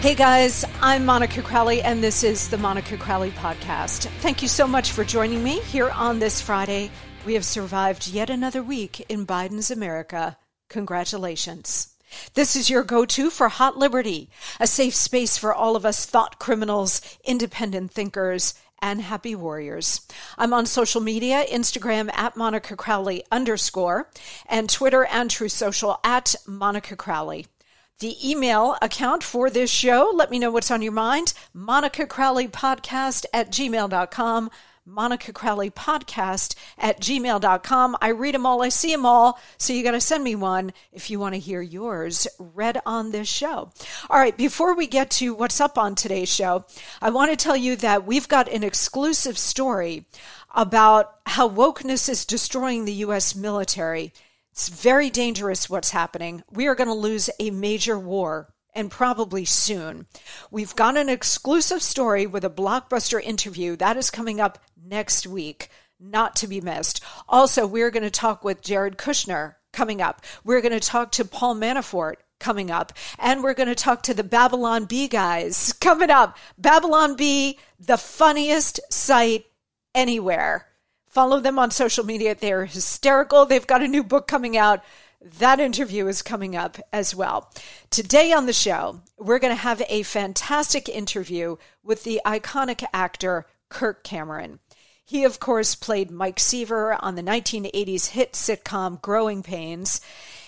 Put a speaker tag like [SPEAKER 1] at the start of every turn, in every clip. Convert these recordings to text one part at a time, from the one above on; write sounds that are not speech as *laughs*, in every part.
[SPEAKER 1] Hey guys, I'm Monica Crowley, and this is the Monica Crowley Podcast. Thank you so much for joining me here on this Friday. We have survived yet another week in Biden's America. Congratulations. This is your go to for Hot Liberty, a safe space for all of us thought criminals, independent thinkers, and happy warriors. I'm on social media, Instagram at Monica Crowley underscore, and Twitter and Truth Social at Monica Crowley the email account for this show. Let me know what's on your mind. Monica Crowley Podcast at gmail.com. Monica Crowley Podcast at gmail.com. I read them all, I see them all. So you got to send me one if you want to hear yours read on this show. All right, before we get to what's up on today's show, I want to tell you that we've got an exclusive story about how wokeness is destroying the U.S. military it's very dangerous what's happening. We are going to lose a major war and probably soon. We've got an exclusive story with a blockbuster interview that is coming up next week, not to be missed. Also, we're going to talk with Jared Kushner coming up. We're going to talk to Paul Manafort coming up. And we're going to talk to the Babylon Bee guys coming up. Babylon Bee, the funniest site anywhere. Follow them on social media. They're hysterical. They've got a new book coming out. That interview is coming up as well. Today on the show, we're going to have a fantastic interview with the iconic actor Kirk Cameron. He, of course, played Mike Seaver on the 1980s hit sitcom Growing Pains,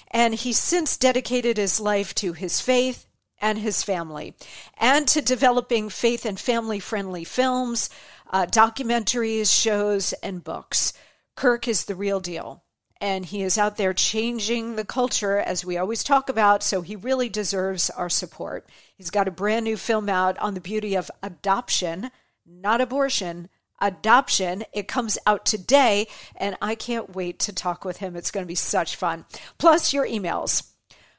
[SPEAKER 1] and he's since dedicated his life to his faith and his family, and to developing faith and family friendly films, uh, documentaries, shows, and books. Kirk is the real deal. And he is out there changing the culture, as we always talk about, so he really deserves our support. He's got a brand new film out on the beauty of adoption, not abortion, adoption. It comes out today, and I can't wait to talk with him. It's going to be such fun. Plus, your emails.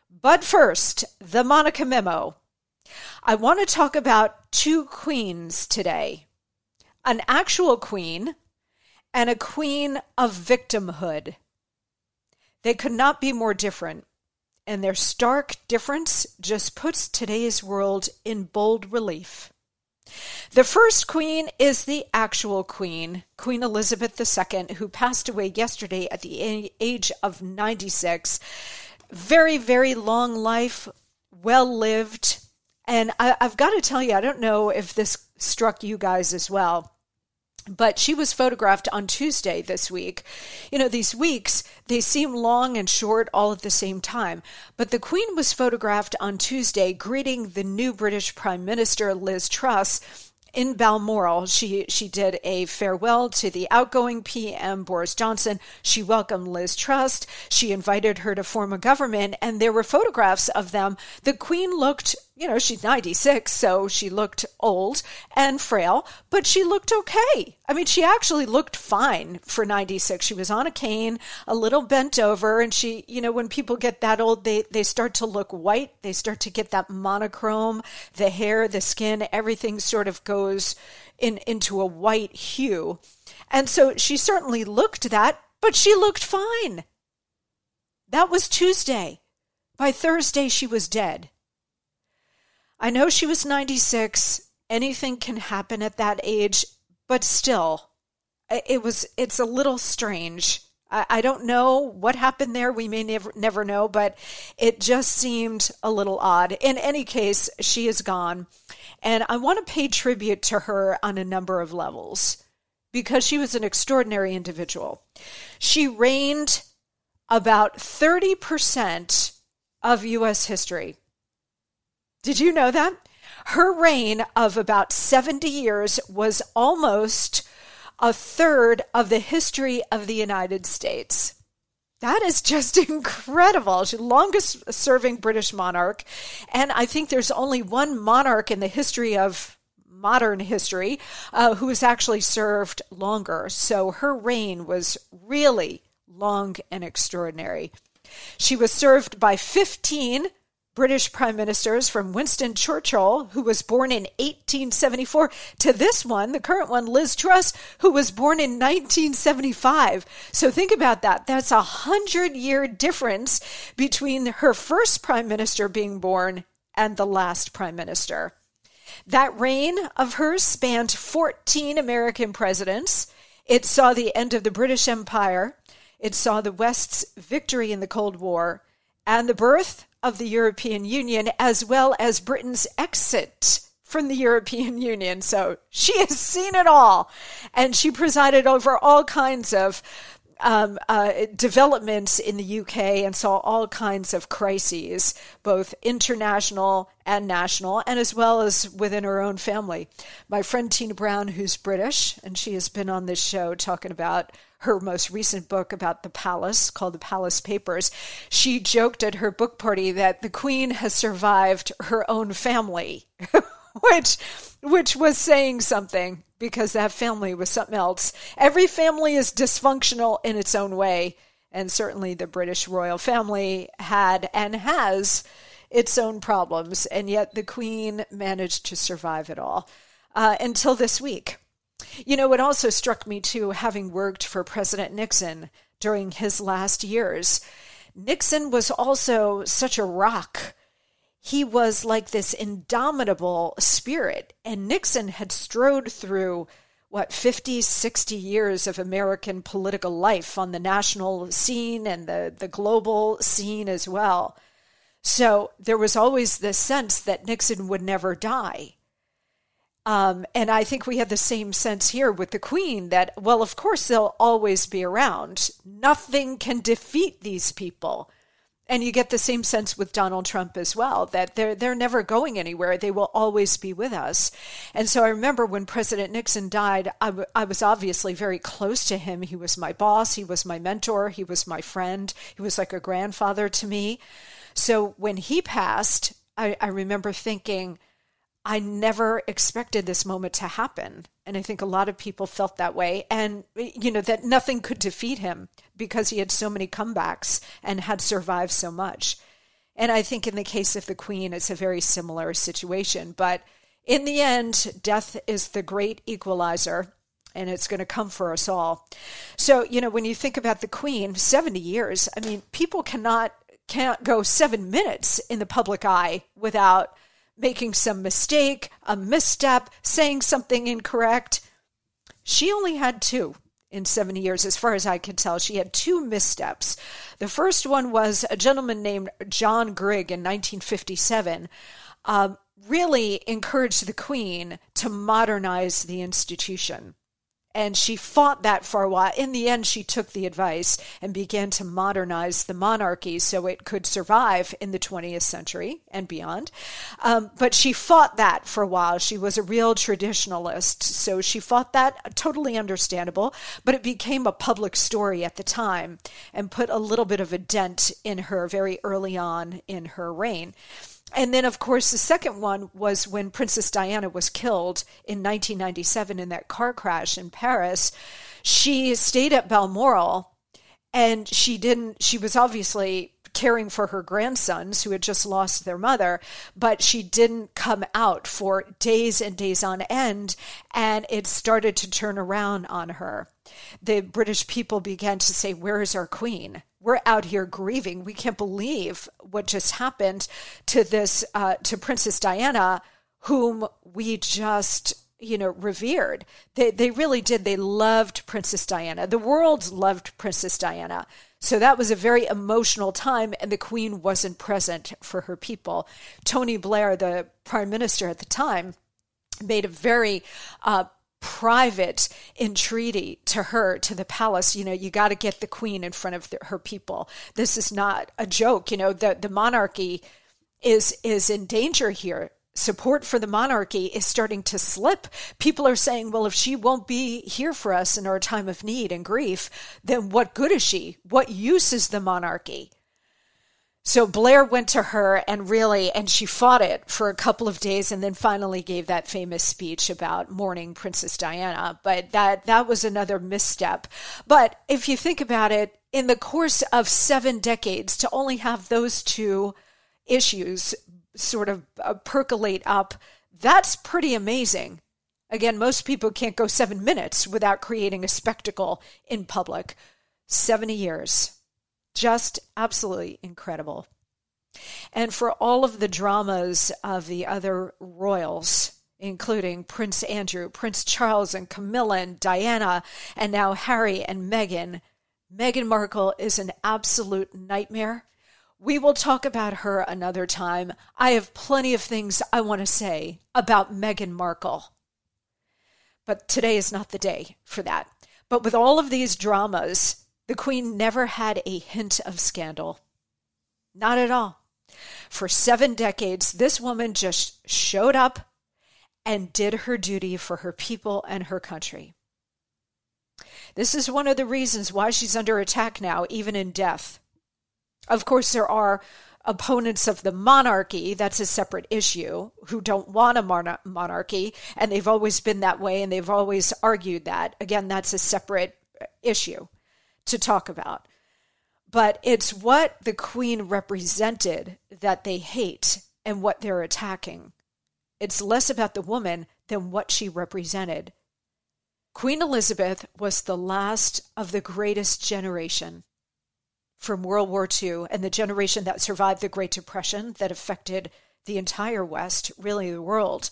[SPEAKER 1] But first, the Monica Memo. I want to talk about two queens today an actual queen and a queen of victimhood. They could not be more different, and their stark difference just puts today's world in bold relief. The first queen is the actual queen, Queen Elizabeth II, who passed away yesterday at the age of 96. Very, very long life, well lived. And I, have got to tell you, I don't know if this struck you guys as well but she was photographed on Tuesday this week. You know, these weeks, they seem long and short all at the same time. But the Queen was photographed on Tuesday greeting the new British Prime Minister, Liz Truss, in Balmoral, she she did a farewell to the outgoing PM Boris Johnson. She welcomed Liz Truss. She invited her to form a government, and there were photographs of them. The Queen looked you know, she's 96, so she looked old and frail, but she looked okay. I mean, she actually looked fine for 96. She was on a cane, a little bent over, and she, you know, when people get that old, they, they start to look white. They start to get that monochrome, the hair, the skin, everything sort of goes in into a white hue. And so she certainly looked that, but she looked fine. That was Tuesday. By Thursday, she was dead. I know she was 96. Anything can happen at that age, but still, it was, it's a little strange. I, I don't know what happened there. We may never, never know, but it just seemed a little odd. In any case, she is gone. And I want to pay tribute to her on a number of levels because she was an extraordinary individual. She reigned about 30% of U.S. history. Did you know that? Her reign of about 70 years was almost a third of the history of the United States. That is just *laughs* incredible. She's the longest serving British monarch. And I think there's only one monarch in the history of modern history uh, who has actually served longer. So her reign was really long and extraordinary. She was served by 15 British prime ministers from Winston Churchill, who was born in 1874, to this one, the current one, Liz Truss, who was born in 1975. So think about that. That's a hundred year difference between her first prime minister being born and the last prime minister. That reign of hers spanned 14 American presidents. It saw the end of the British Empire. It saw the West's victory in the Cold War and the birth of the European Union, as well as Britain's exit from the *laughs* European Union. So she has seen it all. And she presided over all kinds of um, uh, developments in the UK and saw all kinds of crises, both international and national, and as well as within her own family. My friend Tina Brown, who's British, and she has been on this show talking about her most recent book about the palace called The Palace Papers, she joked at her book party that the Queen has survived her own family, *laughs* which which was saying something because that family was something else. Every family is dysfunctional in its own way, and certainly the British royal family had and has its own problems, and yet the Queen managed to survive it all uh, until this week. You know, it also struck me too, having worked for President Nixon during his last years. Nixon was also such a rock. He was like this indomitable spirit, and Nixon had strode through what 50 60 years of american political life on the national scene and the, the global scene as well so there was always this sense that nixon would never die um, and I think we had the same sense here with the Queen that, well, of course, they'll always be around. Nothing can defeat these people. And you get the same sense with Donald Trump as well, that they're, they're never going anywhere. They will always be with us. And so I remember when President Nixon died, I, w- I was obviously very close to him. He was my boss, he was my mentor, he was my friend, he was like a grandfather to me. So when he passed, I, I remember thinking, I never expected this moment to happen. And I think a lot of people felt that way. And, you know, that nothing could defeat him because he had so many comebacks and had survived so much. And I think in the case of the Queen, it's a very similar situation. But in the end, death is the great equalizer and it's going to come for us all. So, you know, when you think about the Queen, 70 years, I mean, people cannot can't go 7 minutes in the public eye without making some mistake, a misstep, saying something incorrect. She only had two in 70 years, as far as I can tell. She had two missteps. The first one was a gentleman named John Grigg in 1957. Um, really encouraged the Queen to modernize the institution. And she fought that for a while. In the end, she took the advice and began to modernize the monarchy so it could survive in the 20th century and beyond. Um, but she fought that for a while. She was a real traditionalist. So she fought that, totally understandable. But it became a public story at the time and put a little bit of a dent in her very early on in her reign. And then, of course, the second one was when Princess Diana was killed in 1997 in that car crash in Paris. She stayed at Balmoral and she didn't, she was obviously caring for her grandsons who had just lost their mother, but she didn't come out for days and days on end. And it started to turn around on her. The British people began to say, Where is our queen? we're out here grieving. We can't believe what just happened to this uh, to Princess Diana, whom we just you know revered. They they really did. They loved Princess Diana. The world loved Princess Diana. So that was a very emotional time, and the Queen wasn't present for her people. Tony Blair, the Prime Minister at the time, made a very uh, private entreaty to her to the palace you know you got to get the queen in front of the, her people this is not a joke you know the the monarchy is is in danger here support for the monarchy is starting to slip people are saying well if she won't be here for us in our time of need and grief then what good is she what use is the monarchy so Blair went to her and really, and she fought it for a couple of days and then finally gave that famous speech about mourning Princess Diana. But that, that was another misstep. But if you think about it, in the course of seven decades, to only have those two issues sort of uh, percolate up, that's pretty amazing. Again, most people can't go seven minutes without creating a spectacle in public. 70 years. Just absolutely incredible. And for all of the dramas of the other royals, including Prince Andrew, Prince Charles, and Camilla, and Diana, and now Harry and Meghan, Meghan Markle is an absolute nightmare. We will talk about her another time. I have plenty of things I want to say about Meghan Markle. But today is not the day for that. But with all of these dramas, the Queen never had a hint of scandal. Not at all. For seven decades, this woman just showed up and did her duty for her people and her country. This is one of the reasons why she's under attack now, even in death. Of course, there are opponents of the monarchy, that's a separate issue, who don't want a monarchy, and they've always been that way and they've always argued that. Again, that's a separate uh, issue to talk about. But it's what the queen represented that they hate and what they're attacking. It's less about the woman than what she represented. Queen Elizabeth was the last of the greatest generation from World War II and the generation that survived the Great Depression that affected the entire West, really the world,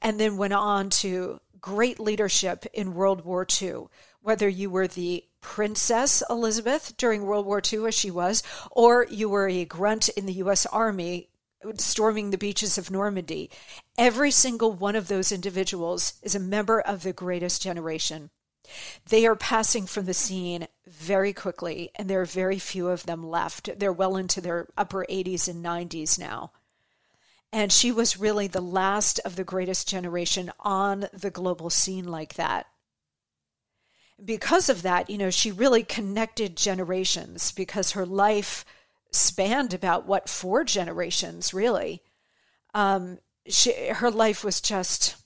[SPEAKER 1] and then went on to great leadership in World War II. Whether you were the Princess Elizabeth during World War II, as she was, or you were a grunt in the U.S. Army storming the beaches of Normandy. Every single one of those individuals is a member of the greatest generation. They are passing from the scene very quickly, and there are very few of them left. They're well into their upper 80s and 90s now. And she was really the last of the greatest generation on the global scene like that because of that, you know, she really connected generations because her life spanned about what four generations really. Um, she, her life was just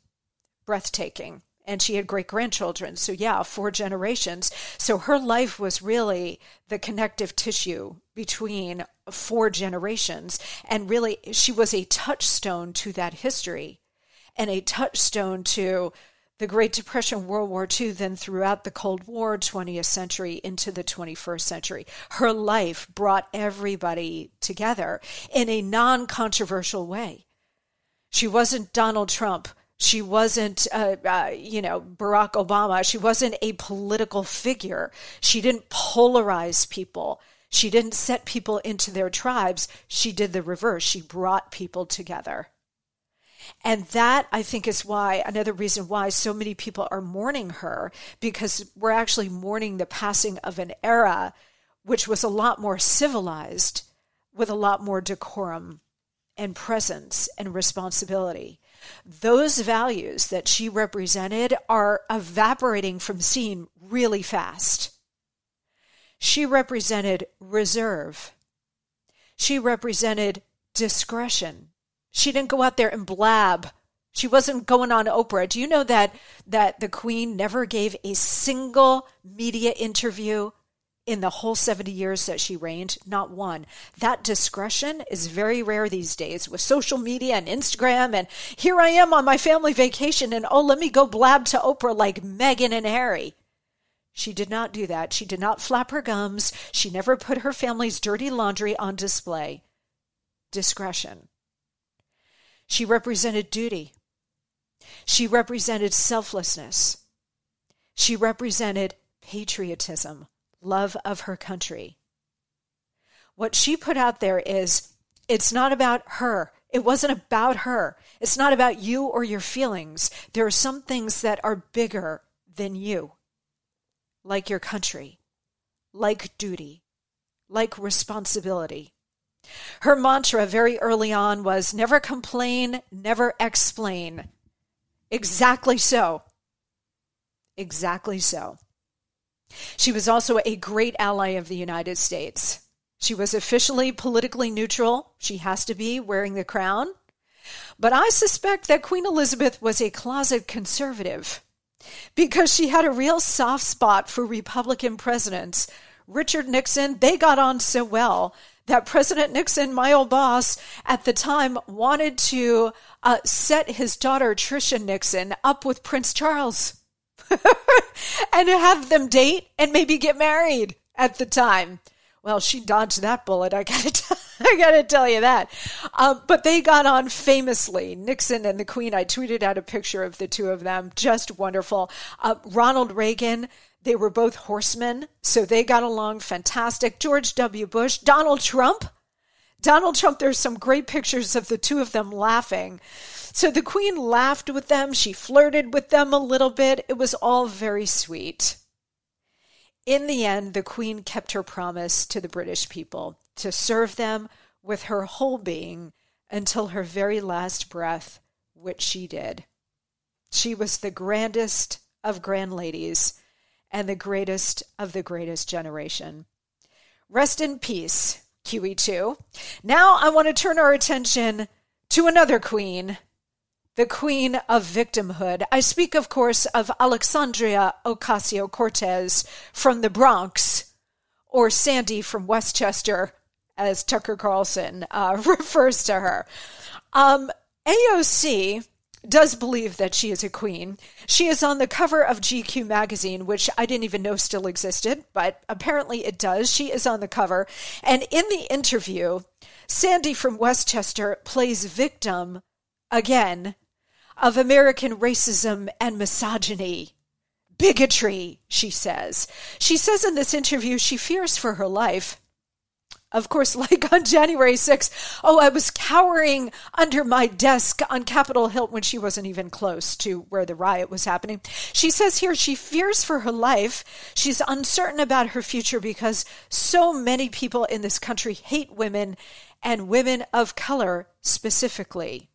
[SPEAKER 1] breathtaking and she had great grandchildren. So, yeah, four generations. So, her life was really the connective tissue between four generations. And really, she was a touchstone to that history and a touchstone to the Great Depression, World War II, then throughout the Cold War, 20th century into the 21st century. Her life brought everybody together in a non controversial way. She wasn't Donald Trump. She wasn't, uh, uh, you know, Barack Obama. She wasn't a political figure. She didn't polarize people. She didn't set people into their tribes. She did the reverse. She brought people together. And that, I think, is why another reason why so many people are mourning her, because we're actually mourning the passing of an era which was a lot more civilized, with a lot more decorum and presence and responsibility. Those values that she represented are evaporating from scene really fast. She represented reserve. She represented discretion. She didn't go out there and blab. She wasn't going on Oprah. Do you know that that the Queen never gave a single media interview in the whole 70 years that she reigned? Not one. That discretion is very rare these days with social media and Instagram. And here I am on my family vacation, and oh, let me go blab to Oprah like Meghan and Harry. She did not do that. She did not flap her gums. She never put her family's dirty laundry on display. Discretion. She represented duty. She represented selflessness. She represented patriotism, love of her country. What she put out there is it's not about her. It wasn't about her. It's not about you or your feelings. There are some things that are bigger than you, like your country, like duty, like responsibility. Her mantra very early on was never complain, never explain. Exactly so. Exactly so. She was also a great ally of the United States. She was officially politically neutral. She has to be wearing the crown. But I suspect that Queen Elizabeth was a closet conservative because she had a real soft spot for Republican presidents. Richard Nixon, they got on so well that President Nixon, my old boss at the time, wanted to uh, set his daughter, Tricia Nixon, up with Prince Charles *laughs* and have them date and maybe get married at the time. Well, she dodged that bullet. I gotta, *laughs* t- I gotta tell you that. Um, but they got on famously. Nixon and the Queen. I tweeted out a picture of the two of them. Just wonderful. Uh, Ronald Reagan they were both horsemen, so they got along fantastic. George W. Bush, Donald Trump. Donald Trump, there's some great pictures of the two of them laughing. So the Queen laughed with them. She flirted with them a little bit. It was all very sweet. In the end, the Queen kept her promise to the British people to serve them with her whole being until her very last breath, which she did. She was the grandest of grand ladies and the greatest of the greatest generation. Rest in peace, QE2. Now I want to turn our attention to another queen, the queen of victimhood. I speak, of course, of Alexandria Ocasio Cortez from the Bronx, or Sandy from Westchester, as Tucker Carlson uh, *laughs* refers to her. Um, AOC does believe that she is a queen. She is on the cover of GQ magazine, which I didn't even know still existed, but apparently it does. She is on the cover. And in the interview, Sandy from Westchester plays victim again of American racism and misogyny. Bigotry, she says. She says in this interview she fears for her life of course, *laughs* like on January 6th, oh, I was cowering under my desk on Capitol Hill when she wasn't even close to where the riot was happening. She says here she fears for her life. She's uncertain about her future because so many people in this country hate women and women of color specifically.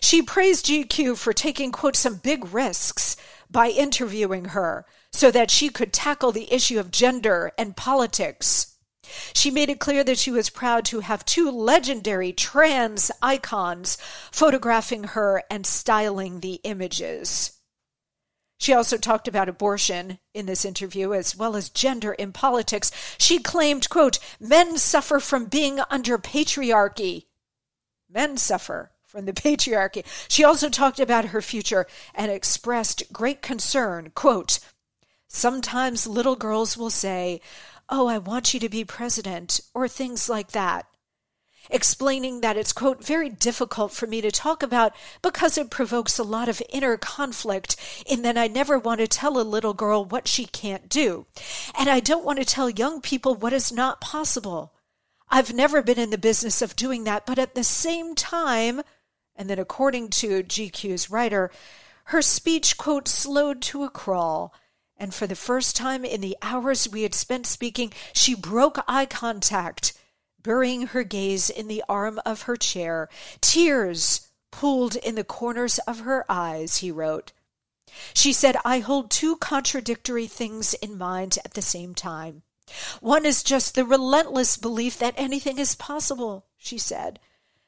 [SPEAKER 1] She praised GQ for taking, quote, some big risks by interviewing her so that she could tackle the issue of gender and politics. She made it clear that she was proud to have two legendary trans icons photographing her and styling the images. She also talked about abortion in this interview as well as gender in politics. She claimed, quote, men suffer from being under patriarchy. Men suffer from the *laughs* patriarchy. She also talked about her future and expressed great concern, quote, sometimes little girls will say, oh, I want you to be president, or things like that. Explaining that it's, quote, very difficult for me to talk about because it provokes a lot of inner conflict in that I never want to tell a little girl what she can't do. And I don't want to tell young people what is not possible. I've never been in the business of doing that, but at the same time, And then, according to GQ's writer, her speech, quote, slowed to a crawl. And for the first time in the hours we had spent speaking, she broke eye contact, burying her gaze in the arm of her chair. Tears pooled in the corners of her eyes, he wrote. She said, I hold two contradictory things in mind at the same time. One is just the relentless belief that anything is possible, she said.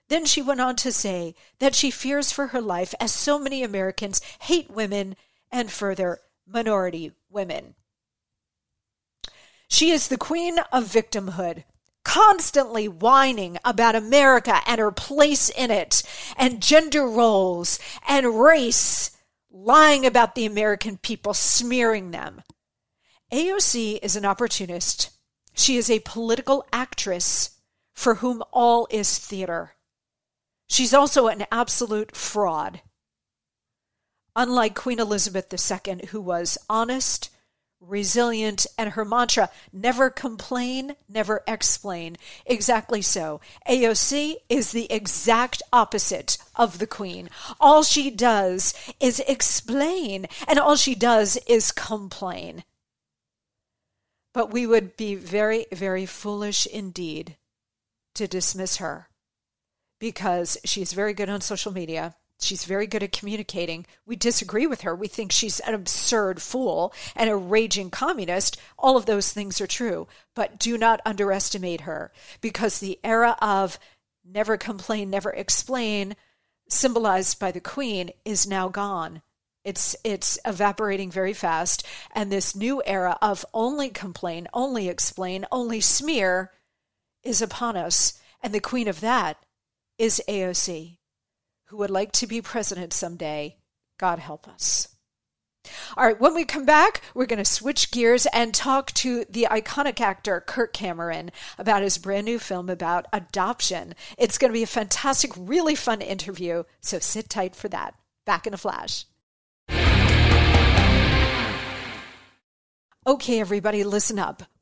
[SPEAKER 1] Then she went on to say that she fears for her life as so many Americans hate women and further minority women. She is the queen of victimhood, constantly whining about America and her place in it, and gender roles and race, lying about the American people, smearing them. AOC is an opportunist. She is a political actress for whom all is theater. She's also an absolute fraud. Unlike Queen Elizabeth II, who was honest, resilient, and her mantra, never complain, never explain. Exactly so. AOC is the exact opposite of the Queen. All she does is explain, and all she does is complain. But we would be very, very foolish indeed to dismiss her because she's very good on social media. She's very good at communicating. We disagree with her. We think she's an absurd fool and a raging communist. All of those things are true. But do not underestimate her because the era of never complain, never explain, symbolized by the Queen, is now gone. It's it's evaporating very fast, and this new era of only complain, only explain, only smear is upon us. And the queen of that is AOC, who would like to be president someday. God help us. All right, when we come back, we're going to switch gears and talk to the iconic actor Kirk Cameron about his brand new film about adoption. It's going to be a fantastic, really fun interview, so sit tight for that. Back in a flash. Okay, everybody, listen up.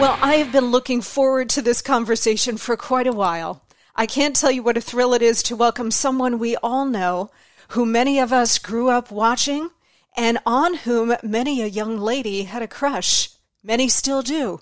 [SPEAKER 1] Well, I have been looking forward to this conversation for quite a while. I can't tell you what a thrill it is to welcome someone we all know, who many of us grew up watching, and on whom many a young lady had a crush. Many still do.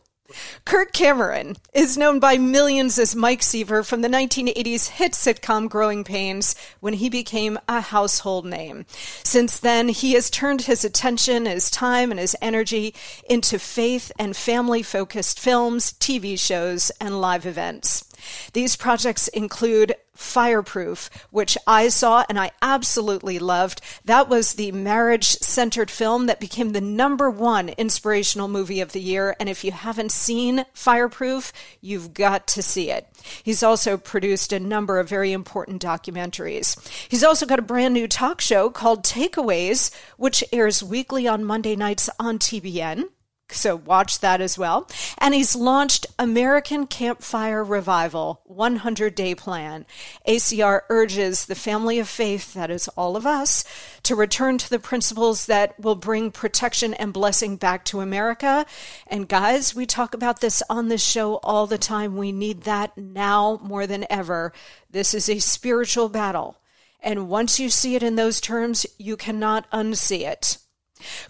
[SPEAKER 1] Kirk Cameron is known by millions as Mike Seaver from the 1980s hit sitcom Growing Pains when he became a household name. Since then, he has turned his attention, his time, and his energy into faith and family focused films, TV shows, and live events. These projects include Fireproof, which I saw and I absolutely loved. That was the marriage centered film that became the number one inspirational movie of the year. And if you haven't seen Fireproof, you've got to see it. He's also produced a number of very important documentaries. He's also got a brand new talk show called Takeaways, which airs weekly on Monday nights on TBN. So watch that as well. And he's launched American Campfire Revival 100 Day Plan. ACR urges the family of faith, that is all of us, to return to the principles that will bring protection and blessing back to America. And guys, we talk about this on this show all the time. We need that now more than ever. This is a spiritual battle. And once you see it in those terms, you cannot unsee it.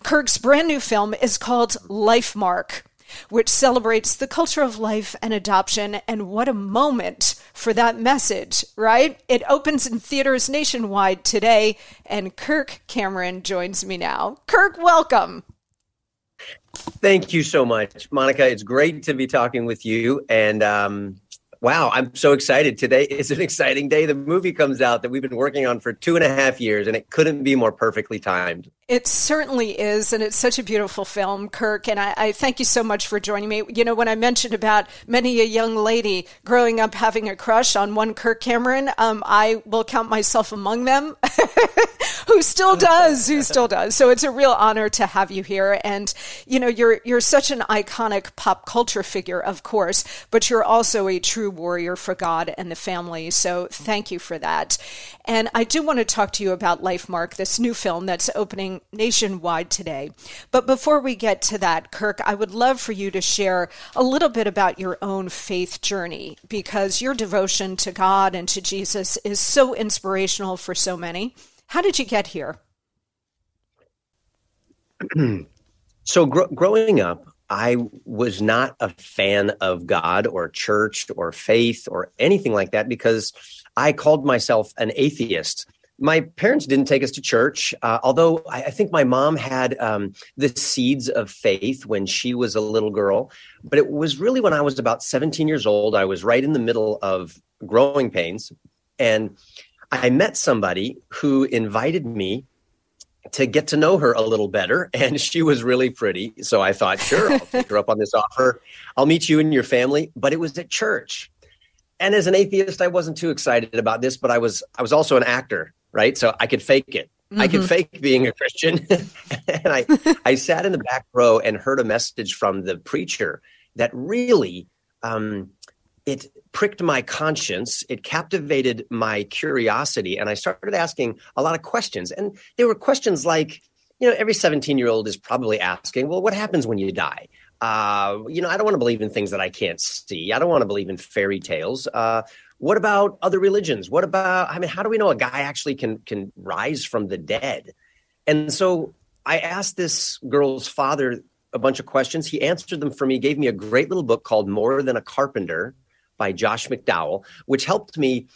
[SPEAKER 1] Kirk's brand new film is called Lifemark, which celebrates the culture of life and adoption. And what a moment for that message, right? It opens in theaters nationwide today, and Kirk Cameron joins me now. Kirk, welcome.
[SPEAKER 2] Thank you so much, Monica. It's great to be talking with you. And um, Wow, I'm so excited. Today is an exciting day. The movie comes out that we've been working on for two and a half years, and it couldn't be more perfectly timed.
[SPEAKER 1] It certainly is, and it's such a beautiful film, Kirk. And I, I, thank you so much for joining me. You know, when I mentioned about many a young lady growing up having a crush on one Kirk Cameron, um, I will count myself among them. *laughs* *laughs* who still does, who still does. So it's a real honor to have you here. And you know, you're you're such an iconic pop culture figure, of course, but you're also a true warrior for God and the family. So thank you for that. And I do want to talk to you about Lifemark, this new film that's opening nationwide today. But before we get to that, Kirk, I would love for you to share a little bit about your own faith journey because your devotion to God and to Jesus is so inspirational for so many. How did you get here? *clears throat*
[SPEAKER 2] so, gr- growing up, I was not a fan of God or church or faith or anything like that because I called myself an atheist. My parents didn't take us to church, uh, although I, I, think my mom had um, the seeds of faith when she was a little girl. But it was really when I was about 17 years old. I was right in the middle of growing pains. And I met somebody who invited me to get to know her a little better. *laughs* And she was really pretty. So I thought, sure, I'll take her up on this offer. I'll meet you and your family. But it was at church. And as an atheist, I wasn't too excited about this, but I was I was also an actor, right? So I could fake it. Mm-hmm. I could mm-hmm. fake being a Christian. *laughs* and I I sat in the back row and heard a message from the preacher that really um, it pricked my conscience. It captivated my curiosity. And I started asking a lot of questions. And there were questions like, you know, every 17 year old is probably asking, well, what happens when you die? Uh, you know, I don't want to believe in things that I can't see. I don't want to believe in fairy tales. Uh, what about other religions? What about, I mean, how do we know a guy actually can, can rise from the dead? And so I asked this girl's father a bunch of questions. He answered them for me, gave me a great little book called More Than a Carpenter by Josh McDowell, which helped me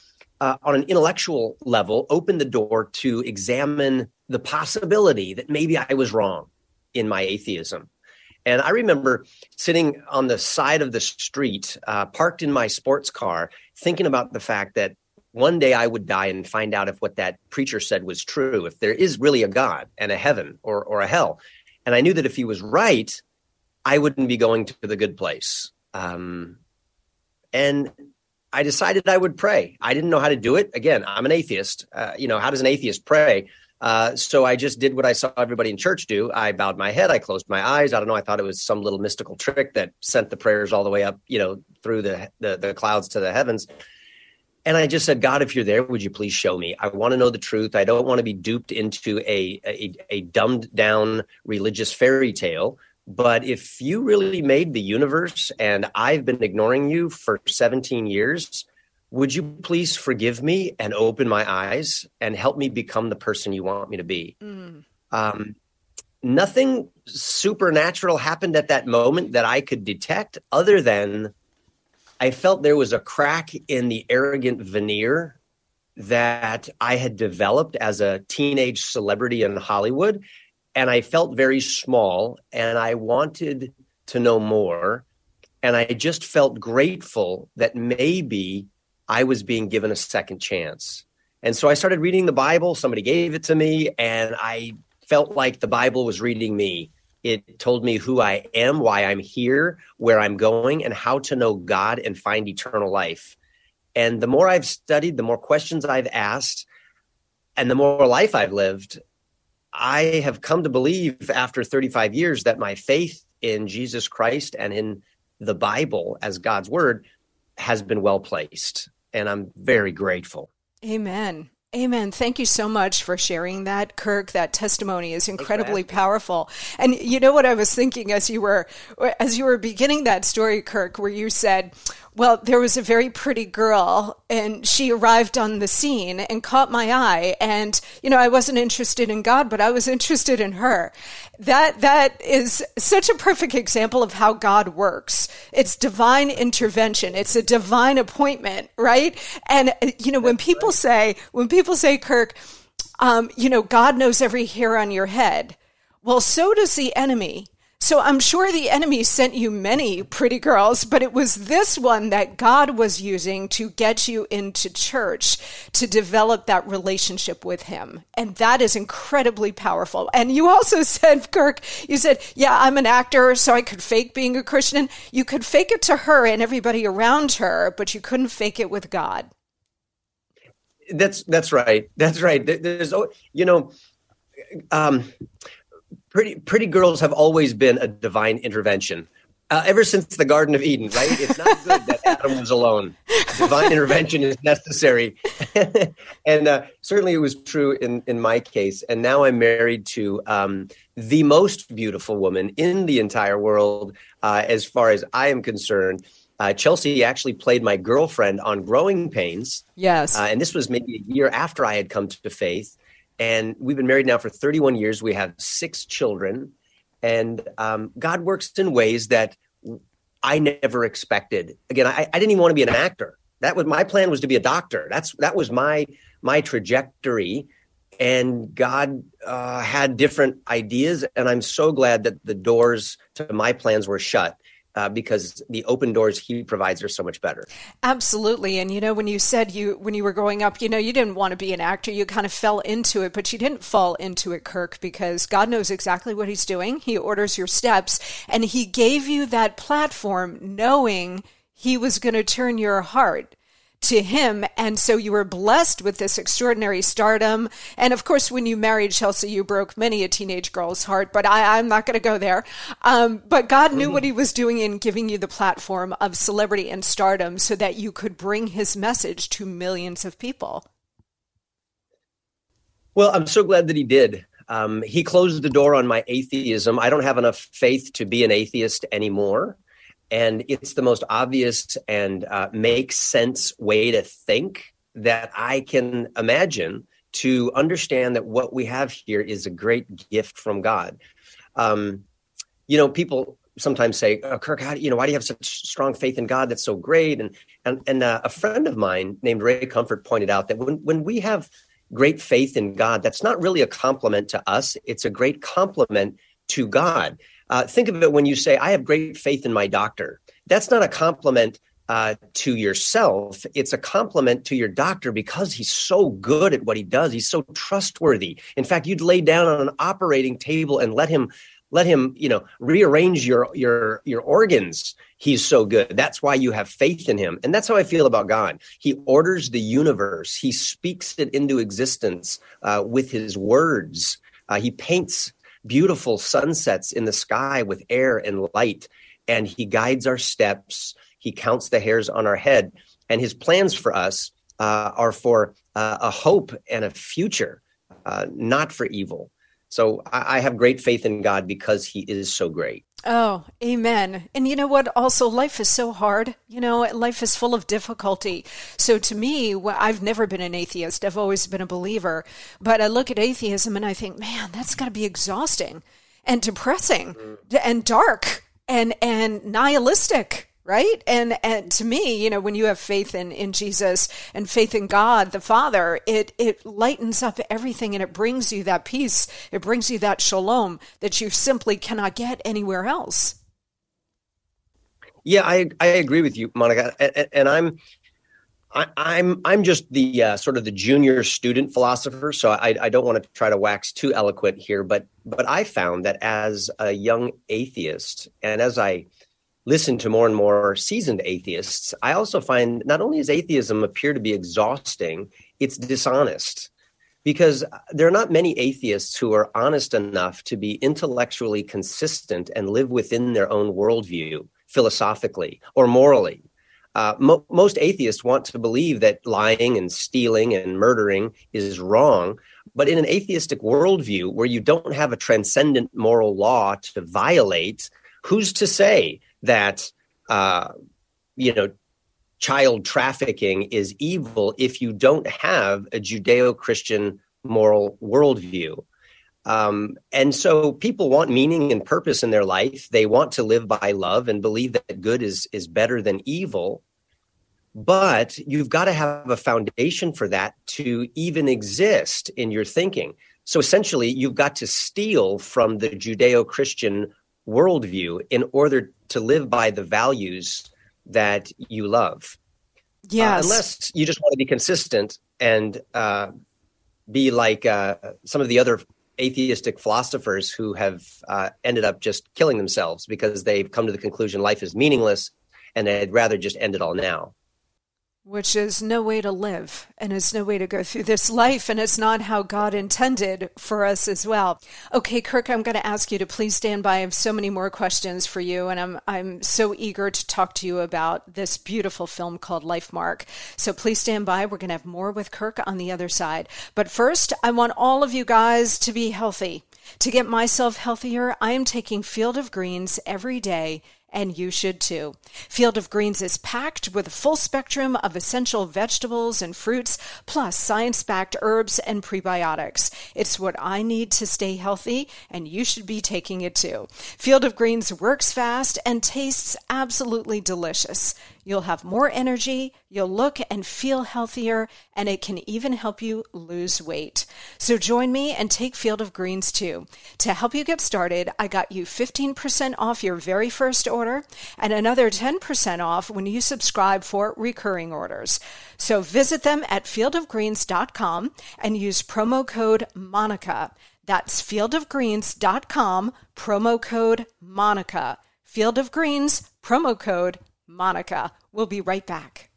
[SPEAKER 2] uh, on an intellectual level open the door to examine the possibility that maybe I was wrong in my atheism. And I remember sitting on the side of the street, uh, parked in my sports car, thinking about the fact that one day I would die and find out if what that preacher said was true, if there is really a God and a heaven or, or a hell. And I knew that if he was right, I wouldn't be going to the good place. Um, and I decided I would pray. I didn't know how to do it. Again, I'm an atheist. Uh, you know, how does an atheist pray? Uh, so I just did what I saw everybody in church do. I bowed my head. I closed my eyes. I don't know. I thought it was some little mystical trick that sent the prayers all the way up, you know, through the, the, the clouds to the heavens. And I just said, God, if you're there, would you please show me? I want to know the truth. I don't want to be duped into a, a, a dumbed down religious fairy tale. But if you really made the universe and I've been ignoring you for 17 years, would you please forgive me and open my eyes and help me become the person you want me to be? Mm. Um, nothing supernatural happened at that moment that I could detect, other than I felt there was a crack in the arrogant veneer that I had developed as a teenage celebrity in Hollywood and I felt very small and I wanted to know more. And I just felt grateful that maybe I was being given a second chance. And so I started reading the Bible. Somebody gave it to me, and I felt like the Bible was reading me. It told me who I am, why I'm here, where I'm going, and how to know God and find eternal life. And the more I've studied, the more questions I've asked, and the more life I've lived, I have come to believe after 35 years that my faith in Jesus Christ and in the Bible as God's word has been well placed. And I'm very grateful.
[SPEAKER 1] Amen. Amen. Thank you so much for sharing that, Kirk. That testimony is incredibly powerful. And you know what I was thinking as you were as you were beginning that story, Kirk, where you said, well, there was a very pretty girl and she arrived on the scene and caught my eye. And, you know, I wasn't interested in God, but I was interested in her. That, that is such a perfect example of how God works. It's divine intervention. It's a divine appointment, right? And, you know, when people say, when people say, Kirk, um, you know, God knows every hair on your head. Well, so does the enemy. So I'm sure the enemy sent you many pretty girls, but it was this one that God was using to get you into church to develop that relationship with him. And that is incredibly powerful. And you also *laughs* said, Kirk, you said, yeah, I'm an actor, so I could fake being a Christian. You could fake it to her and everybody around her, but you couldn't fake it with God.
[SPEAKER 2] That's that's right. That's right. There's you know um pretty pretty girls have always been a divine intervention. Uh, ever since the Garden of Eden, right? It's not good that Adam was alone. Divine intervention is necessary, *laughs* and uh, certainly it was true in in my case. And now I'm married to um, the most beautiful woman in the entire world, uh, as far as I am concerned. Uh, Chelsea actually played my girlfriend on Growing Pains.
[SPEAKER 1] Yes,
[SPEAKER 2] uh, and this was maybe a year after I had come to faith. And we've been married now for 31 years. We have six children. And um, God works in ways that I never expected. Again, I, I, didn't even want to be an actor. That was my plan was to be a doctor. That's that was my my trajectory. And God uh, had different ideas, and I'm so glad that the doors to my plans were shut uh, because the open doors he provides are so much better.
[SPEAKER 1] Absolutely, and you know when you said you when you were growing up, you know you didn't want to be an actor, you kind of fell into it, but you didn't fall into it, Kirk, because God knows exactly what He's doing. He orders your steps, and He gave you that platform, knowing He was going to turn your heart to him. And so you were blessed with this extraordinary stardom. And of course, when you married Chelsea, you broke many a teenage girl's heart, but I, am not going to go there. Um, but God knew what he was doing in giving you the platform of celebrity and stardom so that you could bring his message to millions of people.
[SPEAKER 2] Well, I'm so glad that he did. Um, he closed the door on my atheism. I don't have enough faith to be an atheist anymore and it's the most obvious and uh, makes sense way to think that I can imagine to understand that what we have here is a great gift from God. Um, you know, people sometimes say, oh, "Kirk, how do, you know why do you have such strong faith in God? That's so great." And and and uh, a friend of mine named Ray Comfort pointed out that when when we have great faith in God, that's not really a compliment to us; it's a great compliment to God. Uh, think of it when you say, I have great faith in my doctor. That's not a compliment uh, to yourself. It's a compliment to your doctor because he's so good at what he does. He's so trustworthy. In fact, you'd lay down on an operating table and let him let him you know rearrange your your your organs he's so good that's why you have faith in him and that's how i feel about god he orders the universe he speaks it into existence uh, with his words uh, he paints beautiful sunsets in the sky with air and light. And he guides our steps. He counts the hairs on our head. And his plans for us uh, are for uh, a hope and a future, uh, not for evil. So I, I have great faith in God because he is so great.
[SPEAKER 1] Oh, amen. And you know what? Also, life is so hard. You know, life is full of difficulty. So to me, I've never been an atheist. I've always been a believer. But I look at atheism and I think, man, that's got to be exhausting and depressing mm-hmm. and dark and, and nihilistic right? And and to me you know when you have faith in in jesus and faith in god the father it it lightens up everything and it brings you that peace. It brings you that shalom that you simply cannot get anywhere else.
[SPEAKER 2] Yeah, I I agree with you, Monica, and, and I'm I, am I'm, I'm just the uh, sort of the junior student philosopher, so I, I don't want to try to wax too eloquent here, but but I found that as a young atheist, and as I listen to more and more seasoned atheists, I also find not only does atheism appear to be exhausting, it's dishonest because there are not many atheists who are honest enough to be intellectually consistent and live within their own worldview philosophically or morally. Uh, mo- most atheists want to believe that lying and stealing and murdering is wrong. But in an atheistic worldview where you don't have a transcendent moral law to violate, who's to say that, uh, you know, child trafficking is evil if you don't have a Judeo Christian moral worldview? Um, and so people want meaning and purpose in their life. They want to live by love and believe that good is is better than evil. But you've got to have a foundation for that to even exist in your thinking. So essentially, you've got to steal from the Judeo Christian worldview in order to live by the values that you love.
[SPEAKER 1] Yes.
[SPEAKER 2] Uh, unless you just want to be consistent and uh, be like uh, some of the other atheistic philosophers who have uh, ended up just killing themselves because they've come to the conclusion life is meaningless and they'd rather just end it all now
[SPEAKER 1] which is no way to live and is no way to go through this life and it's not how God intended for us as well. Okay, Kirk, I'm going to ask you to please stand by. I have so many more questions for you and I'm I'm so eager to talk to you about this beautiful film called Lifemark. So please stand by. We're going to have more with Kirk on the other side. But first, I want all of you guys to be healthy. To get myself healthier, I am taking Field of Greens every day and you should too. Field of Greens is packed with a full spectrum of essential vegetables and fruits, plus science backed herbs and prebiotics. It's what I need to stay healthy, and you should be taking it too. Field of Greens works fast and tastes absolutely delicious. You'll have more energy, you'll look and feel healthier, and it can even help you lose weight. So join me and take Field of Greens too. To help you get started, I got you 15% off your very first order and another 10% off when you subscribe for recurring orders. So visit them at fieldofgreens.com and use promo code MONICA. That's fieldofgreens.com, promo code MONICA. Field of Greens, promo code Monica. We'll be right back.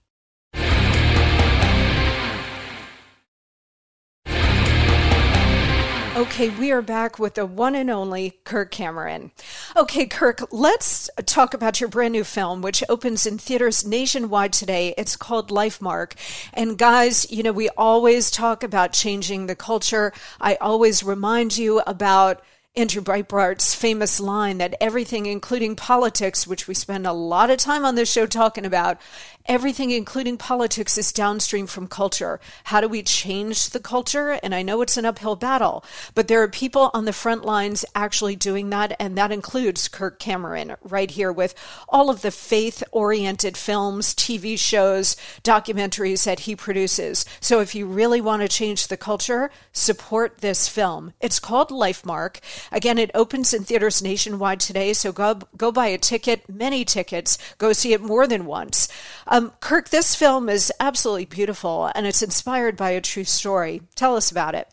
[SPEAKER 1] Okay, we are back with the one and only Kirk Cameron. Okay, Kirk, let's talk about your brand new film, which opens in theaters nationwide today. It's called Lifemark. And guys, you know, we always talk about changing the culture. I always remind you about Andrew Breitbart's famous line that everything, including politics, which we spend a lot of time on this show talking about, everything, including politics, is downstream from culture. How do we change the culture? And I know it's an uphill battle, but there are people on the front lines actually doing that. And that includes Kirk Cameron right here with all of the faith oriented films, TV shows, documentaries that he produces. So if you really want to change the culture, support this film. It's called Lifemark. Again, it opens in theaters nationwide today. So go, go buy a ticket, many tickets, go see it more than once. Um, Kirk, this film is absolutely beautiful and it's inspired by a true story. Tell us about it.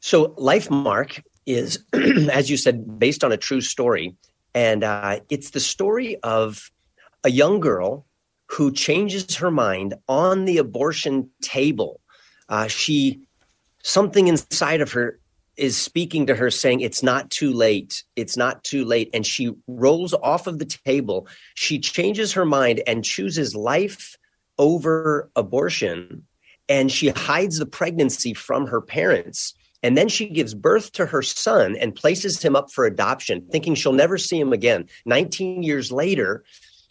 [SPEAKER 2] So, Lifemark is, *clears throat* as you said, based on a true story. And uh, it's the story of a young girl who changes her mind on the abortion table. Uh, she, something inside of her is speaking to her saying it's not too late. It's not too late. And she rolls off of the table. She changes her mind and chooses life over abortion. And she hides the pregnancy from her parents. And then she gives birth to her son and places him up for adoption thinking she'll never see him again. 19 years later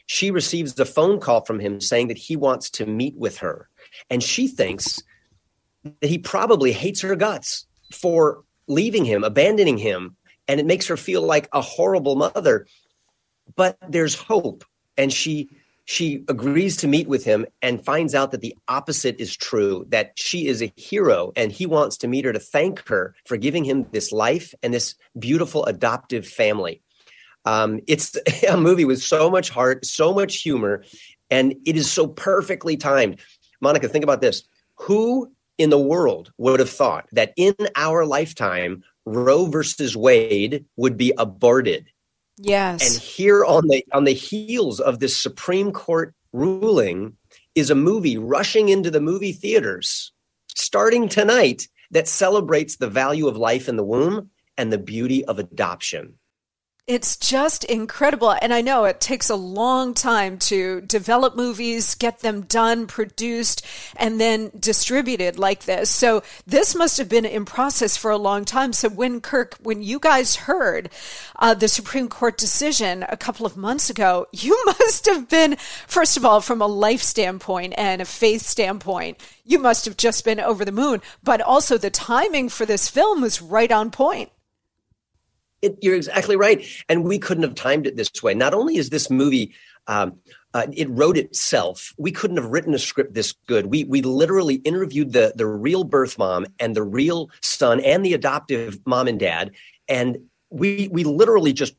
[SPEAKER 2] she receives a phone call from him saying that he wants to meet with her. And she thinks that he probably hates her guts for leaving him, abandoning him, and it makes her feel like a horrible mother. But there's hope, and she she agrees to meet with him and finds out that the opposite is true that she is a hero and he wants to meet her to thank her for giving him this life and this beautiful adoptive family Um, it's *laughs* a movie with so much heart, so much humor, and it is so perfectly timed. Monica, think about this. Who in the world would have thought that in our lifetime, Roe versus Wade would be aborted?
[SPEAKER 1] Yes.
[SPEAKER 2] And here on the on the heels of this Supreme Court ruling is a movie rushing into the movie theaters starting tonight that celebrates the value of life in the womb and the beauty of adoption.
[SPEAKER 1] It's just incredible. And I know it takes a long time to develop movies, get them done, produced, and then distributed like this. So this must have been in process for a long time. So when Kirk, when you guys heard uh, the Supreme Court decision a couple of months ago, you *laughs* must have been, first of all, from a life standpoint and a faith standpoint, you must have just been over the moon. But also the timing for this film was right on point.
[SPEAKER 2] It, you're exactly right. And we couldn't have timed it this way. Not only is this movie, um, uh, it wrote itself. We couldn't have written a script this good. We we literally interviewed the the real birth mom and the real son and the adoptive mom and dad, and we we literally just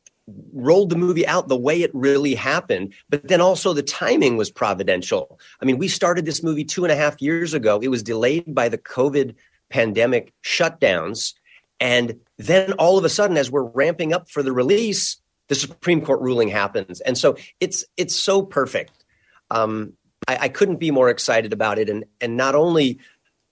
[SPEAKER 2] rolled the movie out the way it really happened. But then also the timing was providential. I mean, we started this movie two and a half years ago. It was delayed by the COVID pandemic shutdowns. And then all of a sudden, as we're ramping up for the release, the Supreme Court ruling happens. And so it's it's so perfect. Um, I, I, couldn't be more excited about it. And and not only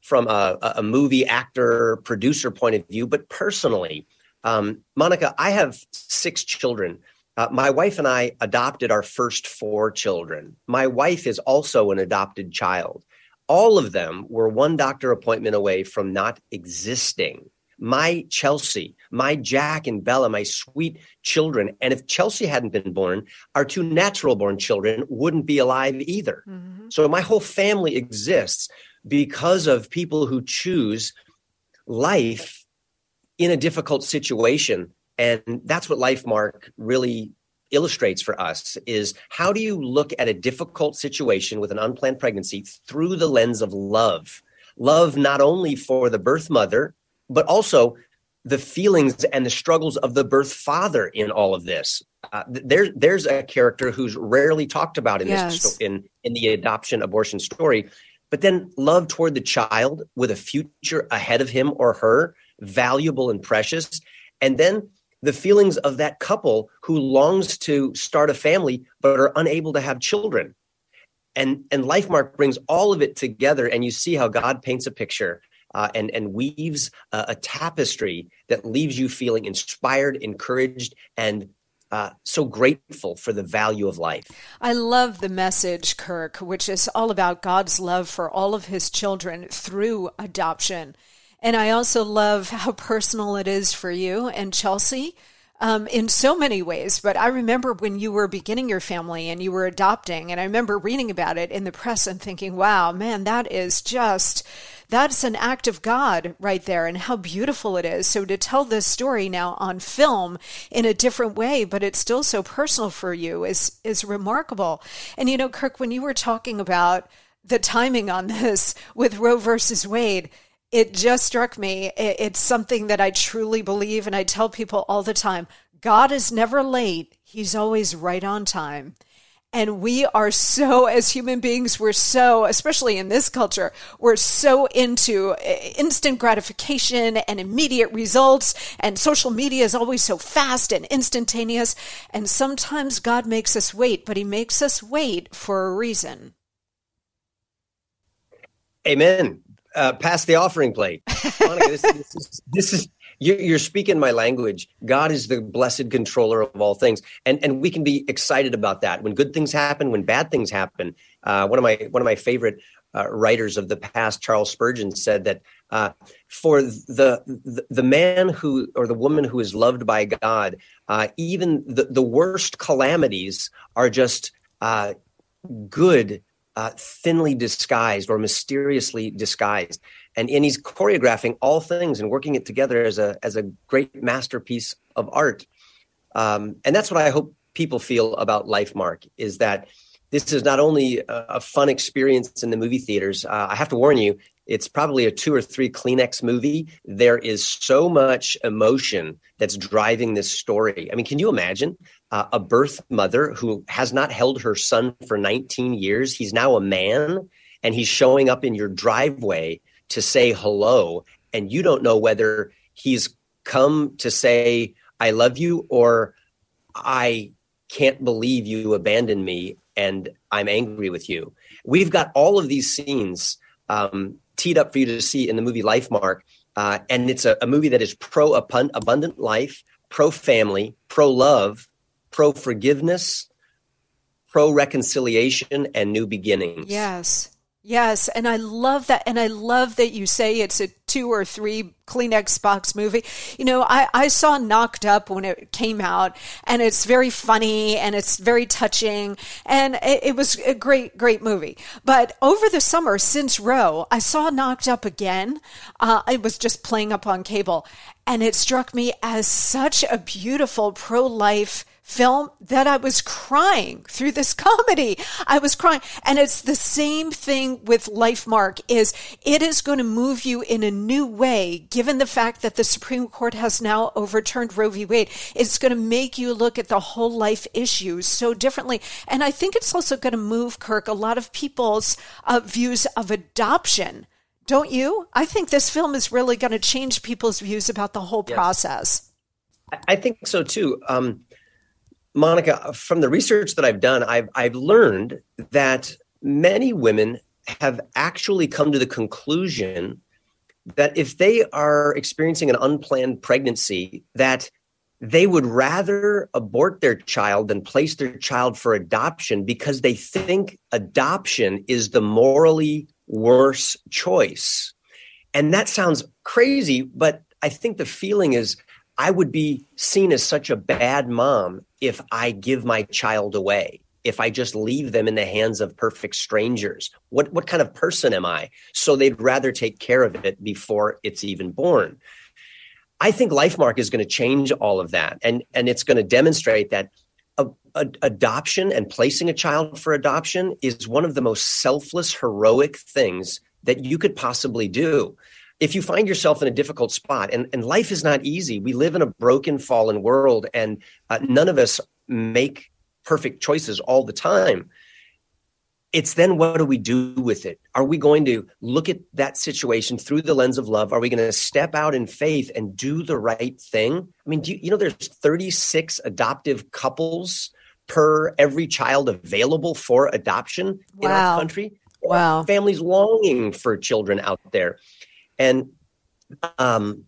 [SPEAKER 2] from a, a movie actor producer point of view, but personally. Um, Monica, I have six children. Uh, my wife and I adopted our first four children. My wife is also an adopted child. All of them were one doctor appointment away from not existing my Chelsea, my Jack and Bella, my sweet children. And if Chelsea hadn't been born, our two natural born children wouldn't be alive either. Mm-hmm. So my whole family exists because of people who choose life in a difficult situation. And that's what Lifemark really illustrates for us is how do you look at a difficult situation with an unplanned pregnancy through the lens of love? Love not only for the birth mother, but also the feelings and the struggles of the birth father in all of this. Uh, there, there's a character who's rarely talked about in yes. this in in the adoption abortion story, but then love toward the child with a future ahead of him or her, valuable and precious, and then the feelings of that couple who longs to start a family but are unable to have children. And and Lifemark brings all of it together, and you see how God paints a picture uh, and, and weaves a, tapestry that leaves you feeling inspired, encouraged, and uh, so grateful for the value of life.
[SPEAKER 1] I love the message, Kirk, which is all about God's love for all of his children through adoption. And I also love how personal it is for you and Chelsea um, in so many ways. But I remember when you were beginning your family and you were adopting, and I remember reading about it in the press and thinking, wow, man, that is just, that's an act of God right there, and how beautiful it is. So to tell this story now on film in a different way, but it's still so personal for you is, is remarkable. And you know, Kirk, when you were talking about the timing on *laughs* this with Roe versus Wade, it just struck me. It's something that I truly believe, and I tell people all the time God is never late, He's always right on time. And we are so, as human beings, we're so, especially in this culture, we're so into eh, instant gratification and immediate results. And social media is always so fast and instantaneous. And sometimes God makes us wait, but He makes us wait for a reason.
[SPEAKER 2] Amen uh, pass the offering plate. *laughs* Monica, this, this, is, this is you're, speaking my language. God is the blessed controller of all things, and and we can be excited about that. When good things happen, when bad things happen. Uh, one of my one of my favorite uh, writers of the past, Charles Spurgeon, said that uh, for the, the, the man who or the woman who is loved by God, uh, even the the worst calamities are just uh, good uh, thinly disguised or mysteriously disguised. And, and he's choreographing all things and working it together as a, as a great masterpiece of art. Um, and that's what I hope people feel about Lifemark is that this is not only a, a fun experience in the movie theaters. Uh, I have to warn you, it's probably a two or three Kleenex movie. There is so much emotion that's driving this story. I mean, can you imagine? uh, a birth mother who has not held her son for 19 years. He's now a man and he's showing up in your driveway to say hello. And you don't know whether he's come to say, I love you or I can't believe you abandoned me and I'm angry with you. We've got all of these scenes um, teed up for you to see in the movie Lifemark. Uh, and it's a, a, movie that is pro abundant life, pro family, pro love, pro forgiveness, pro reconciliation, and new beginnings.
[SPEAKER 1] Yes. Yes, and I love that. And I love that you say it's a two or three Kleenex box movie. You know, I, I saw Knocked Up when it came out, and it's very funny and it's very touching, and it, it was a great, great movie. But over the summer, since Roe, I saw Knocked Up again. Uh, it was just playing up on cable, and it struck me as such a beautiful pro life film that I was crying through this *laughs* comedy. I was crying. And it's the same thing with Lifemark is it is going to move you in a new way, given the fact that the Supreme Court has now overturned Roe v. Wade. It's going to make you look at the whole life issues so differently. And I think it's also going to move, Kirk, a lot of people's uh, views of adoption. Don't you? I think this film is really going to change people's views about the whole yes. process.
[SPEAKER 2] I think so too. Um, Monica, from the research that I've done, I've, I've learned that many women have actually come to the conclusion that if they are experiencing an unplanned pregnancy, that they would rather abort their child than place their child for adoption because they think adoption is the morally worse choice. And that sounds crazy, but I think the feeling is I would be seen as such a bad mom if I give my child away, if I just leave them in the hands of perfect strangers. What what kind of person am I? So they'd rather take care of it before it's even born. I think Lifemark is going to change all of that, and and it's going to demonstrate that a, a, adoption and placing a child for adoption is one of the most selfless, heroic things that you could possibly do if you find yourself in a difficult spot and, and life is not easy. We live in a broken fallen world and uh, none of us make perfect choices all the time. It's then what do we do with it? Are we going to look at that situation through the lens of love? Are we going to step out in faith and do the right thing? I mean do you, you know there's 36 adoptive couples per every child available for adoption wow. in our country?
[SPEAKER 1] Wow.
[SPEAKER 2] Families longing for children out there and um,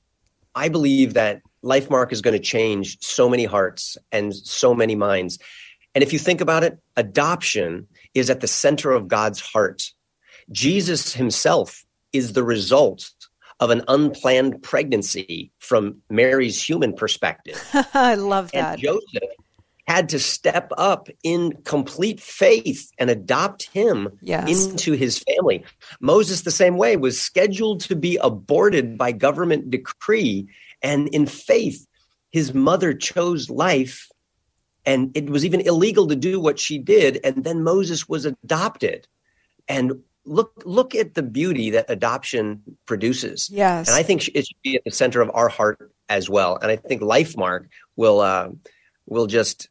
[SPEAKER 2] I believe that Lifemark is going to change so many hearts and so many minds. And if you think about it, adoption is at the center of God's heart. Jesus himself is the result of an unplanned pregnancy from Mary's human perspective. *laughs*
[SPEAKER 1] I love that.
[SPEAKER 2] And Joseph had to step up in complete faith and adopt him yes. into his family. Moses, the same way, was scheduled to be aborted by government decree. And in faith, his mother chose life. And it was even illegal to do what she did. And then Moses was adopted. And look look at the beauty that adoption produces.
[SPEAKER 1] Yes.
[SPEAKER 2] And I think it should be at the center of our heart as well. And I think Lifemark will uh, will just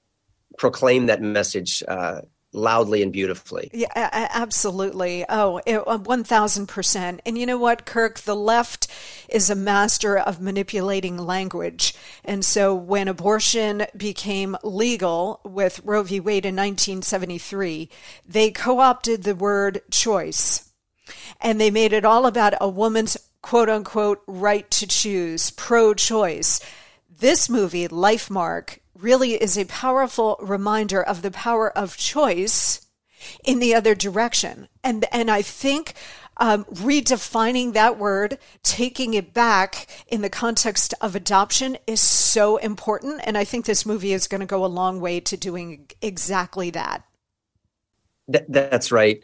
[SPEAKER 2] proclaim that message uh, loudly and beautifully.
[SPEAKER 1] Yeah, absolutely. Oh, 1000%. Uh, and you know what, Kirk? The left is a master of manipulating language. And so when abortion became legal with Roe v. Wade in 1973, they co opted the word choice. And they made it all about a woman's quote unquote right to choose, pro choice. This movie, Lifemark, really is a powerful reminder of the power of choice in the other direction. And, and I think um, redefining that word, taking it back in the context of adoption is so important. And I think this movie is going to go a long way to doing exactly that.
[SPEAKER 2] Th- that's right.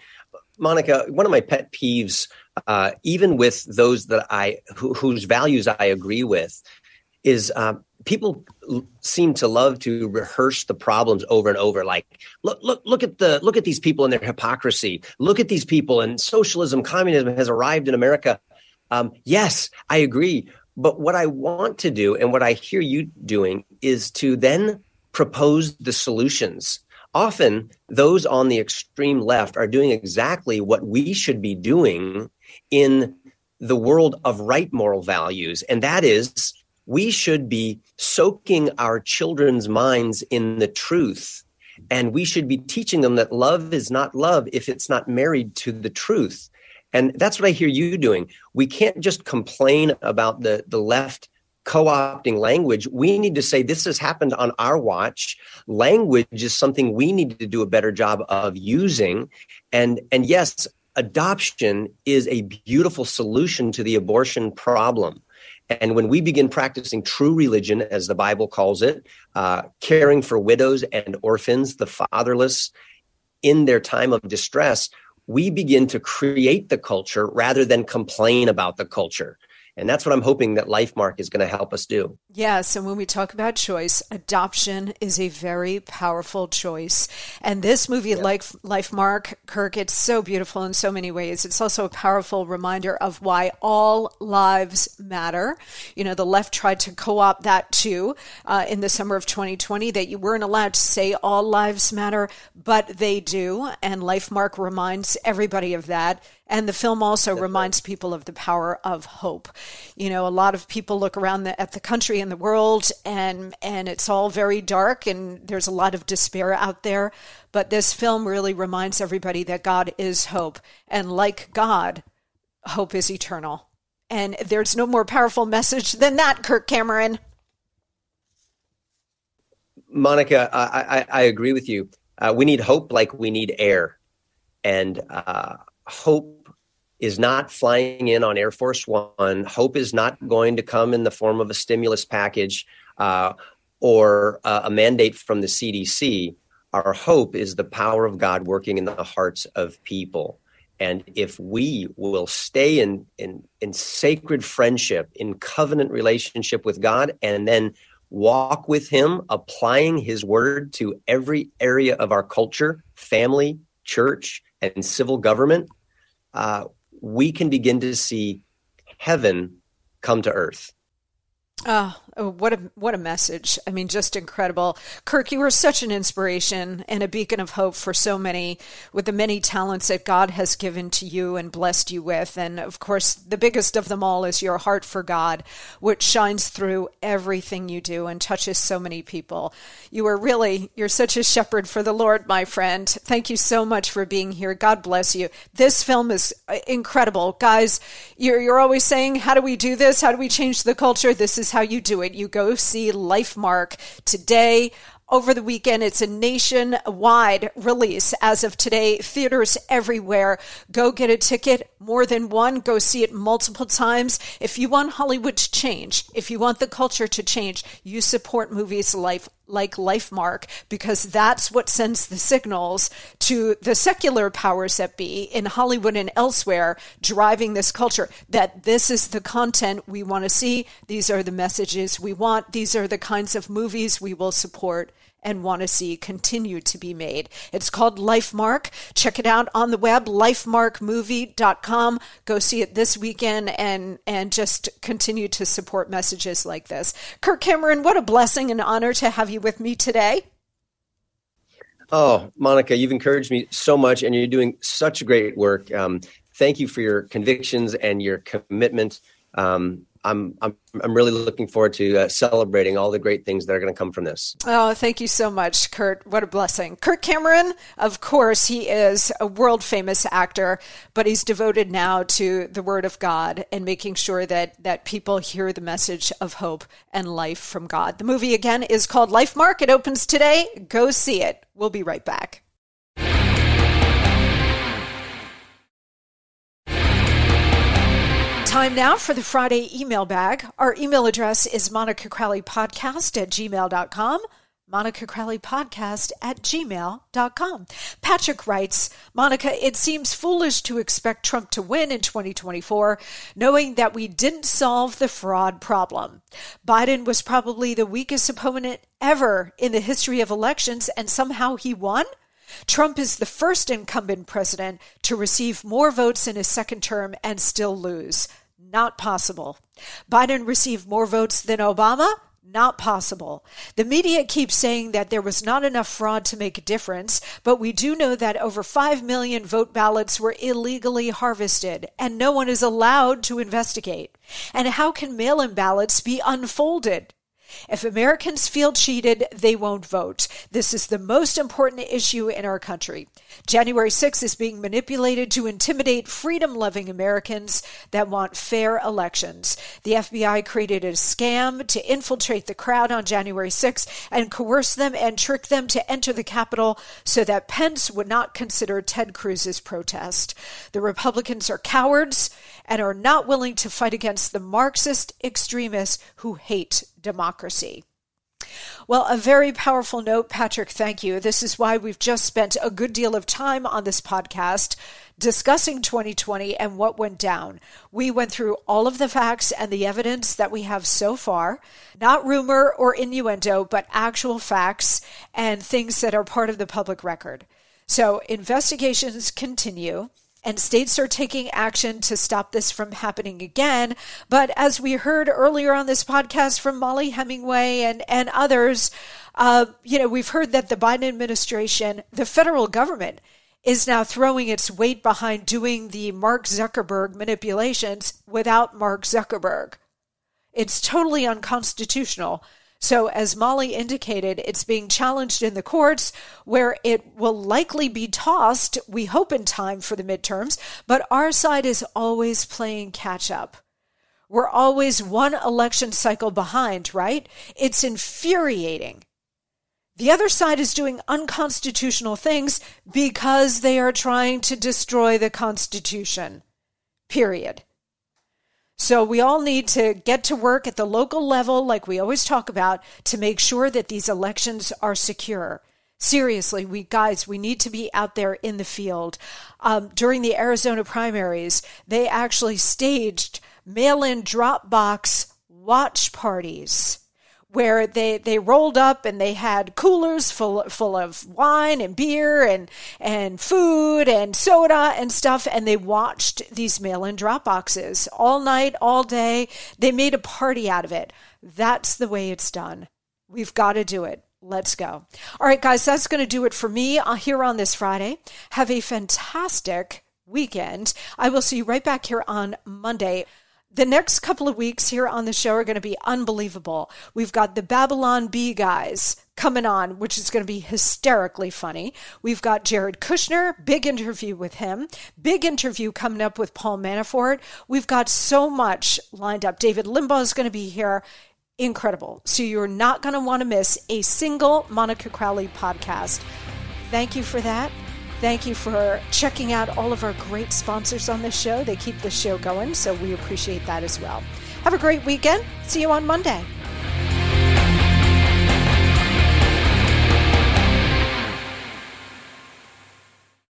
[SPEAKER 2] Monica, one of my pet peeves, uh, even with those that I, wh- whose values I agree with, is uh, people seem to love to rehearse the problems over and over like look look look at the look at these people and their hypocrisy. Look at these people and socialism communism has arrived in america. Um, yes i agree. But what i want to do and what i hear you doing is to then propose the solutions. Often, those on the extreme left are doing exactly what we should be doing in the world of right moral values, and that is we should be soaking our children's minds in the truth. And we should be teaching them that love is not love if it's not married to the truth. And that's what I hear you doing. We can't just complain about the, the left co-opting language we need to say this has happened on our watch language is something we need to do a better job of using and and yes adoption is a beautiful solution to the abortion problem and when we begin practicing true religion, as the Bible calls it, uh, caring for widows and orphans, the fatherless, in their time of distress, we begin to create the culture rather than complain about the culture. And that's what I'm hoping that Lifemark is going to help us do.
[SPEAKER 1] Yes. And when we talk about choice, adoption is a very powerful choice. And this movie, yeah. Life, Lifemark, Kirk, it's so beautiful in so many ways. It's also a powerful reminder of why all lives matter. You know, the left tried to co opt that too uh, in the summer of 2020, that you weren't allowed to say all lives matter, but they do. And LifeMark reminds everybody of that. And the film also reminds people of the power of hope. You know, a lot of people look around the, at the country and the world, and and it's all very dark, and there's a lot of despair out there. But this film really reminds everybody that God is hope, and like God, hope is eternal. And there's no more powerful message than that, Kirk Cameron.
[SPEAKER 2] Monica, I, I, I agree with you. Uh, we need hope like we need air. And uh, hope is not flying in on Air Force One. Hope is not going to come in the form of a stimulus package uh, or uh, a mandate from the CDC. Our hope is the power of God working in the hearts of people. And if we will stay in, in, in sacred friendship, in covenant relationship with God, and then walk with Him, applying His word to every area of our culture, family, church, and civil government, uh, we can begin to see heaven come to earth.
[SPEAKER 1] Oh, Oh, what a what a message! I mean, just incredible, Kirk. You were such an inspiration and a beacon of hope for so many, with the many talents that God has given to you and blessed you with. And of course, the biggest of them all is your heart for God, which shines through everything you do and touches so many people. You are really you're such a shepherd for the Lord, my friend. Thank you so much for being here. God bless you. This film is uh, incredible, guys. You're you're always saying, "How do we do this? How do we change the culture?" This is how you do it. You go see Lifemark today over the weekend. It's a nationwide release as of today. Theaters everywhere. Go get a ticket, more than one. Go see it multiple times. If you want Hollywood to change, if you want the culture to change, you support movies like like Lifemark because that's what sends the signals to the secular powers that be in Hollywood and elsewhere driving this culture that this is the content we want to see. These are the messages we want. These are the kinds of movies we will support and want to see continue to be made. It's called Lifemark. Check it out on the web, lifemarkmovie.com. Go see it this weekend and, and just continue to support messages like this. Kirk Cameron, what a blessing and honor to have you with me today.
[SPEAKER 2] Oh, Monica, you've encouraged me so much and you're doing such great work. Um, thank you for your convictions and your commitment. Um, I'm I'm I'm really looking forward to uh, celebrating all the great things that are going to come from this.
[SPEAKER 1] Oh, thank you so much, Kirk. What a blessing. Kirk Cameron, of course, he is a world famous actor, but he's devoted now to the Word of God and making sure that that people hear the message of hope and life from God. The movie again is called Lifemark. It opens today. Go see it. We'll be right back. Time now for the Friday email bag. Our email address is Monica Crowley Podcast at gmail.com. Monica Crowley Podcast at gmail.com. Patrick writes, Monica, it seems foolish to expect Trump to win in 2024, knowing that we didn't solve the fraud problem. Biden was probably the weakest opponent ever in the history of elections, and somehow he won? Trump is the first incumbent president to receive more votes in his second term and still lose. Not possible. Biden received more votes than Obama? Not possible. The media keeps saying that there was not enough fraud to make a difference, but we do know that over 5 million vote ballots were illegally harvested, and no one is allowed to investigate. And how can mail in ballots be unfolded? If Americans feel cheated, they won't vote. This is the most important issue in our country. January 6th is being manipulated to intimidate freedom loving Americans that want fair elections. The FBI created a scam to infiltrate the crowd on January 6th and coerce them and trick them to enter the Capitol so that Pence would not consider Ted Cruz's protest. The Republicans are cowards and are not willing to fight against the Marxist extremists who hate democracy. Well, a very powerful note, Patrick. Thank you. This is why we've just spent a good deal of time on this podcast discussing 2020 and what went down. We went through all of the facts and the evidence that we have so far, not rumor or innuendo, but actual facts and things that are part of the public record. So investigations continue and states are taking action to stop this from happening again. But as we heard earlier on this podcast from Mollie Hemingway and, and others, uh, you know, we've heard that the Biden administration, the federal government, is now throwing its weight behind doing the Mark Zuckerberg manipulations without Mark Zuckerberg. It's totally unconstitutional so, as Mollie indicated, it's being challenged in the courts where it will likely be tossed, we hope in time for the midterms, but our side is always playing catch up. We're always one election cycle behind, right? It's infuriating. The other side is doing unconstitutional things because they are trying to destroy the Constitution. Period. So we all need to get to work at the local level, like we always talk about, to make sure that these elections are secure. Seriously, we guys, we need to be out there in the field. Um, during the Arizona primaries, they actually staged mail in drop box watch parties where they, they rolled up and they had coolers full full of wine and beer and and food and soda and stuff and they watched these mail-in drop boxes all night all day. They made a party out of it. That's the way it's done. We've got to do it. Let's go. All right guys that's going to do it for me uh, here on this friday. Have a fantastic weekend. I will see you right back here on monday the next couple of weeks here on the show are going to be unbelievable. We've got the Babylon Bee guys coming on, which is going to be hysterically funny. We've got Jared Kushner, big interview with him, big interview coming up with Paul Manafort. We've got so much lined up. David Limbaugh is going to be here. Incredible. So you're not going to want to miss a single Monica Crowley podcast. Thank you for that. Thank you for checking out all of our great sponsors on this show. They keep the show going, so we appreciate that as well. Have a great weekend. See you on Monday.